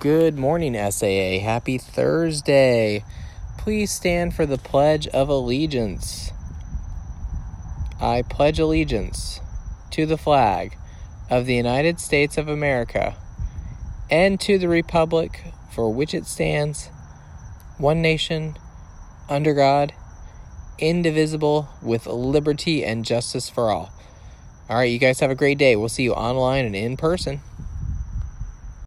Good morning, SAA. Happy Thursday. Please stand for the Pledge of Allegiance. I pledge allegiance to the flag of the United States of America and to the Republic for which it stands, one nation, under God, indivisible, with liberty and justice for all. All right, you guys have a great day. We'll see you online and in person.